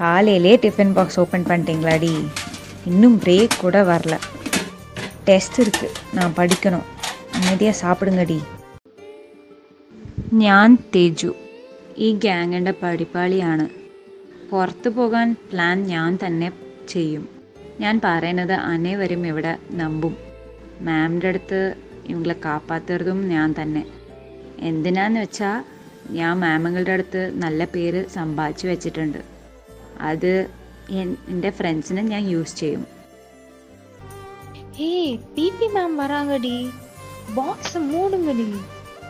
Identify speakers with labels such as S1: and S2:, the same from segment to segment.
S1: காலையிலே tiffin box open பண்ணிட்டீங்களாடி? இன்னும் break கூட வரல. டெஸ்ட் இருக்கு. நான் படிக்கணும். அமைதியாக സാപ്പിടുങ്ങടി ഞാൻ തേജു. ഈ ഗ്യാങ്ങിന്റെ പടിപ്പാളിയാണ് പുറത്തു പോകാൻ പ്ലാൻ ഞാൻ തന്നെ ചെയ്യും. ഞാൻ പറയുന്നത് അനേവരും ഇവിടെ നമ്പും. മാമിന്റെ അടുത്ത് ഇവങ്ങളെ കാപ്പാത്തതും ഞാൻ തന്നെ. എന്തിനാന്ന് വെച്ചാൽ ഞാൻ മാമങ്ങളുടെ അടുത്ത് നല്ല പേര് സമ്പാദിച്ചു വെച്ചിട്ടുണ്ട്. അത് എൻ- എൻ്റെ ഫ്രണ്ട്സിനെ ഞാൻ യൂസ് ചെയ്യും
S2: ஏய் பிபி மேம் வராங்கடி பாக்ஸ் மூடுங்கடி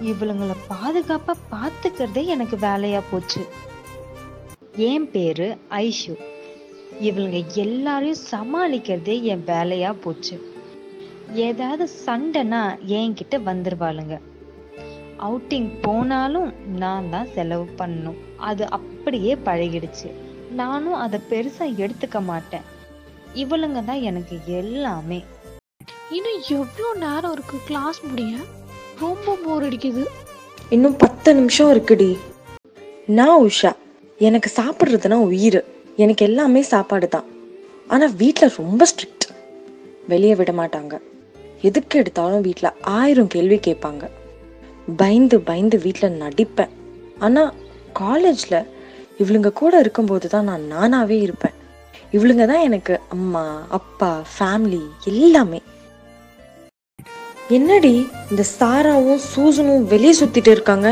S2: இவளுங்களை பாதுகாப்பா பாத்துக்கிறதே எனக்கு வேலையா போச்சு என் பேரு ஐஷு இவளுங்க எல்லாரையும் சமாளிக்கிறதே என் வேலையா போச்சு ஏதாவது சண்டைனா என்கிட்ட வந்துருவாளுங்க அவுட்டிங் போனாலும் நான் தான் செலவு பண்ணணும் அது அப்படியே பழகிடுச்சு நானும் அதை பெருசா எடுத்துக்க மாட்டேன். இவளுங்க தான் எனக்கு எல்லாமே.
S3: இன்னும் எவ்வளோ நேரம் இருக்கு கிளாஸ் முடிய? ரொம்ப போர் அடிக்குது.
S4: இன்னும் பத்து நிமிஷம் இருக்குடி. நான் உஷா எனக்கு சாப்பிட்றதுனா உயிர். எனக்கு எல்லாமே சாப்பாடு தான் ஆனால் வீட்டில் ரொம்ப ஸ்ட்ரிக்ட் வெளியே விட மாட்டாங்க. எதுக்கு எடுத்தாலும் வீட்டில் ஆயிரம் கேள்வி கேட்பாங்க. பயந்து பயந்து வீட்டில் நடிப்பேன். ஆனால் காலேஜில் இவளுங்க கூட இருக்கும்போது தான் நான் நானாகவே இருப்பேன். இவளுங்க தான் எனக்கு அம்மா அப்பா ஃபேமிலி எல்லாமே. என்னடி இந்த சாராவும் சூசனும் வெளியே சுத்திட்டு இருக்காங்க?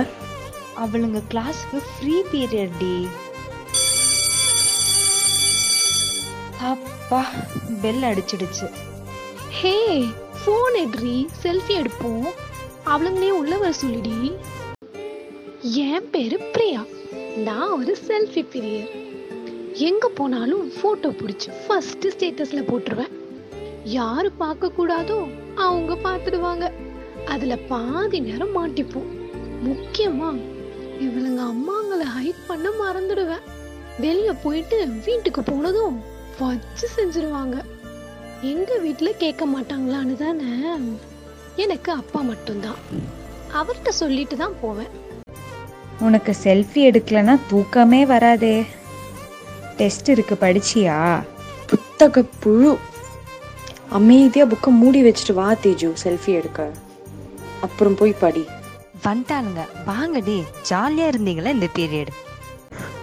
S2: அவளுங்க கிளாஸ்க்கு ஃப்ரீ பீரியட் டி. அப்பா பெல் அடிச்சிடுச்சு.
S3: ஹே ஃபோன் எடுறி செல்ஃபி எடுப்போம். அவளுங்களே உள்ள வர சொல்லிடி. என் பேரு பிரியா. நான் ஒரு செல்ஃபி பிரியர். எங்க போனாலும் போட்டோ பிடிச்சி ஃபர்ஸ்ட் ஸ்டேட்டஸ்ல போட்டுருவேன். யாரு பார்க்க கூடாதோ அவங்க பார்த்துடுவாங்க. அதுல பாதி நேரம் மாட்டிப்போம். முக்கியமா இவளுங்க அம்மாங்களை ஹைட் பண்ண மறந்துடுவேன். வெளிய போயிட்டு வீட்டுக்கு போனதும் வச்சு செஞ்சிருவாங்க. எங்க வீட்டில் கேட்க மாட்டாங்களான்னு தானே. எனக்கு அப்பா மட்டும்தான். அவர்கிட்ட சொல்லிட்டு தான் போவேன்.
S1: உனக்கு செல்ஃபி எடுக்கலனா தூக்கமே வராதே. டெஸ்ட் இருக்கு படிச்சியா?
S4: புத்தக புழு. அமைதியா புக்கை மூடி வச்சுட்டு வா தேஜு செல்ஃபி எடுக்க. அப்புறம் போய் படி.
S2: வந்துட்டானுங்க வாங்கடி ஜாலியா இருந்தீங்களா இந்த பீரியட்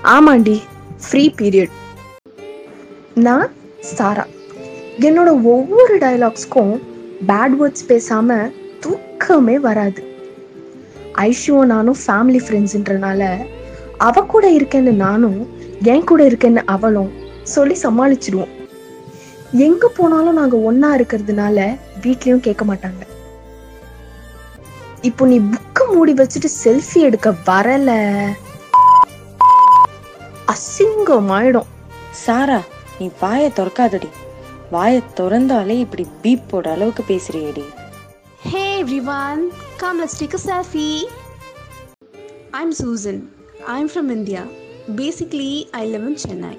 S5: ஆமாண்டி ஃப்ரீ பீரியட் நான் சாரா. என்னோட ஒவ்வொரு டயலாக்ஸ்க்கும் பேட் வேர்ட்ஸ் பேசாம தூக்கமே வராது. ஐஷுவும் நானும் ஃபேமிலி ஃப்ரெண்ட்ஸ்ன்றனால அவ கூட இருக்கேன்னு நானும் என் கூட இருக்கேன்னு அவளும் சொல்லி சமாளிச்சிடுவோம். எங்க போனாலும் நாங்க ஒண்ணா இருக்கிறதுனால வீட்லயும் கேட்க மாட்டாங்க. இப்போ நீ புக்கை மூடி வச்சுட்டு செல்ஃபி எடுக்க வரல. அசிங்கமாயிடும்.
S4: சாரா நீ வாயை திறக்காதடி. வாயை திறந்தாலே இப்படி பீப் போட அளவுக்கு பேசுறியேடி.
S6: Hey everyone, come let's take a selfie. I'm Susan. I'm from India. Basically, I live in Chennai.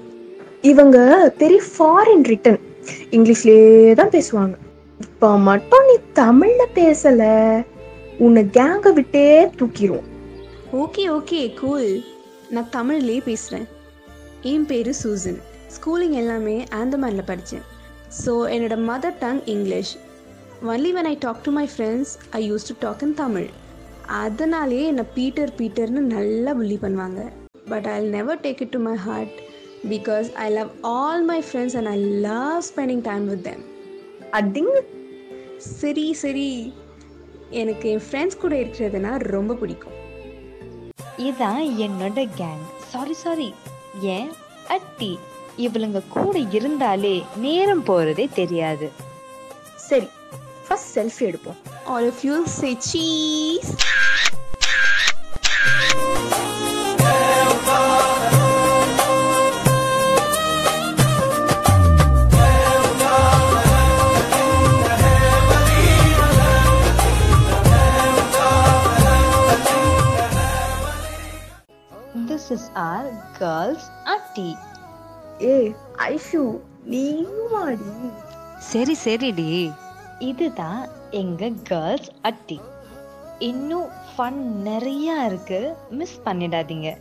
S5: இவங்க பெரிய ஃபாரின் ரிட்டன் இங்கிலீஷ்லயே தான் பேசுவாங்க இப்ப மட்டும் நீ தமிழ்ல பேசல உன்னை கேங்க விட்டே தூக்கிரும்
S6: ஓகே ஓகே கூல் நான் தமிழ்லேயே பேசுகிறேன் என் பேர் சூசன் ஸ்கூலிங் எல்லாமே ஆந்தமானில் படித்தேன் ஸோ என்னோட mother tongue English only when I talk to my friends I use to talk in Tamil அதனாலேயே என்னை பீட்டர் பீட்டர்னு நல்லா புள்ளி பண்ணுவாங்க. But I never take it to my heart because I love all my friends and I love spending time with them
S5: அடிங்க.
S6: சரி சரி. எனக்கு என் ஃப்ரெண்ட்ஸ் கூட இருக்கிறதுனா ரொம்ப பிடிக்கும்.
S2: இதான் என்னோட கேங் சாரி சாரி ஏன்? அட்டி. இவளுங்க கூட இருந்தாலே நேரம் போறதே தெரியாது.
S5: சரி ஃபர்ஸ்ட் செல்ஃபி எடுப்போம்
S6: All of you say cheese.
S2: This is our girls அட்டி
S5: ஏ ஐஷு நீயும் வாடி
S2: சரி சரிடி இதுதான் எங்கள் கேர்ள்ஸ் அட்டி. இன்னும் ஃபன் நிறையா இருக்குது மிஸ் பண்ணிடாதீங்க.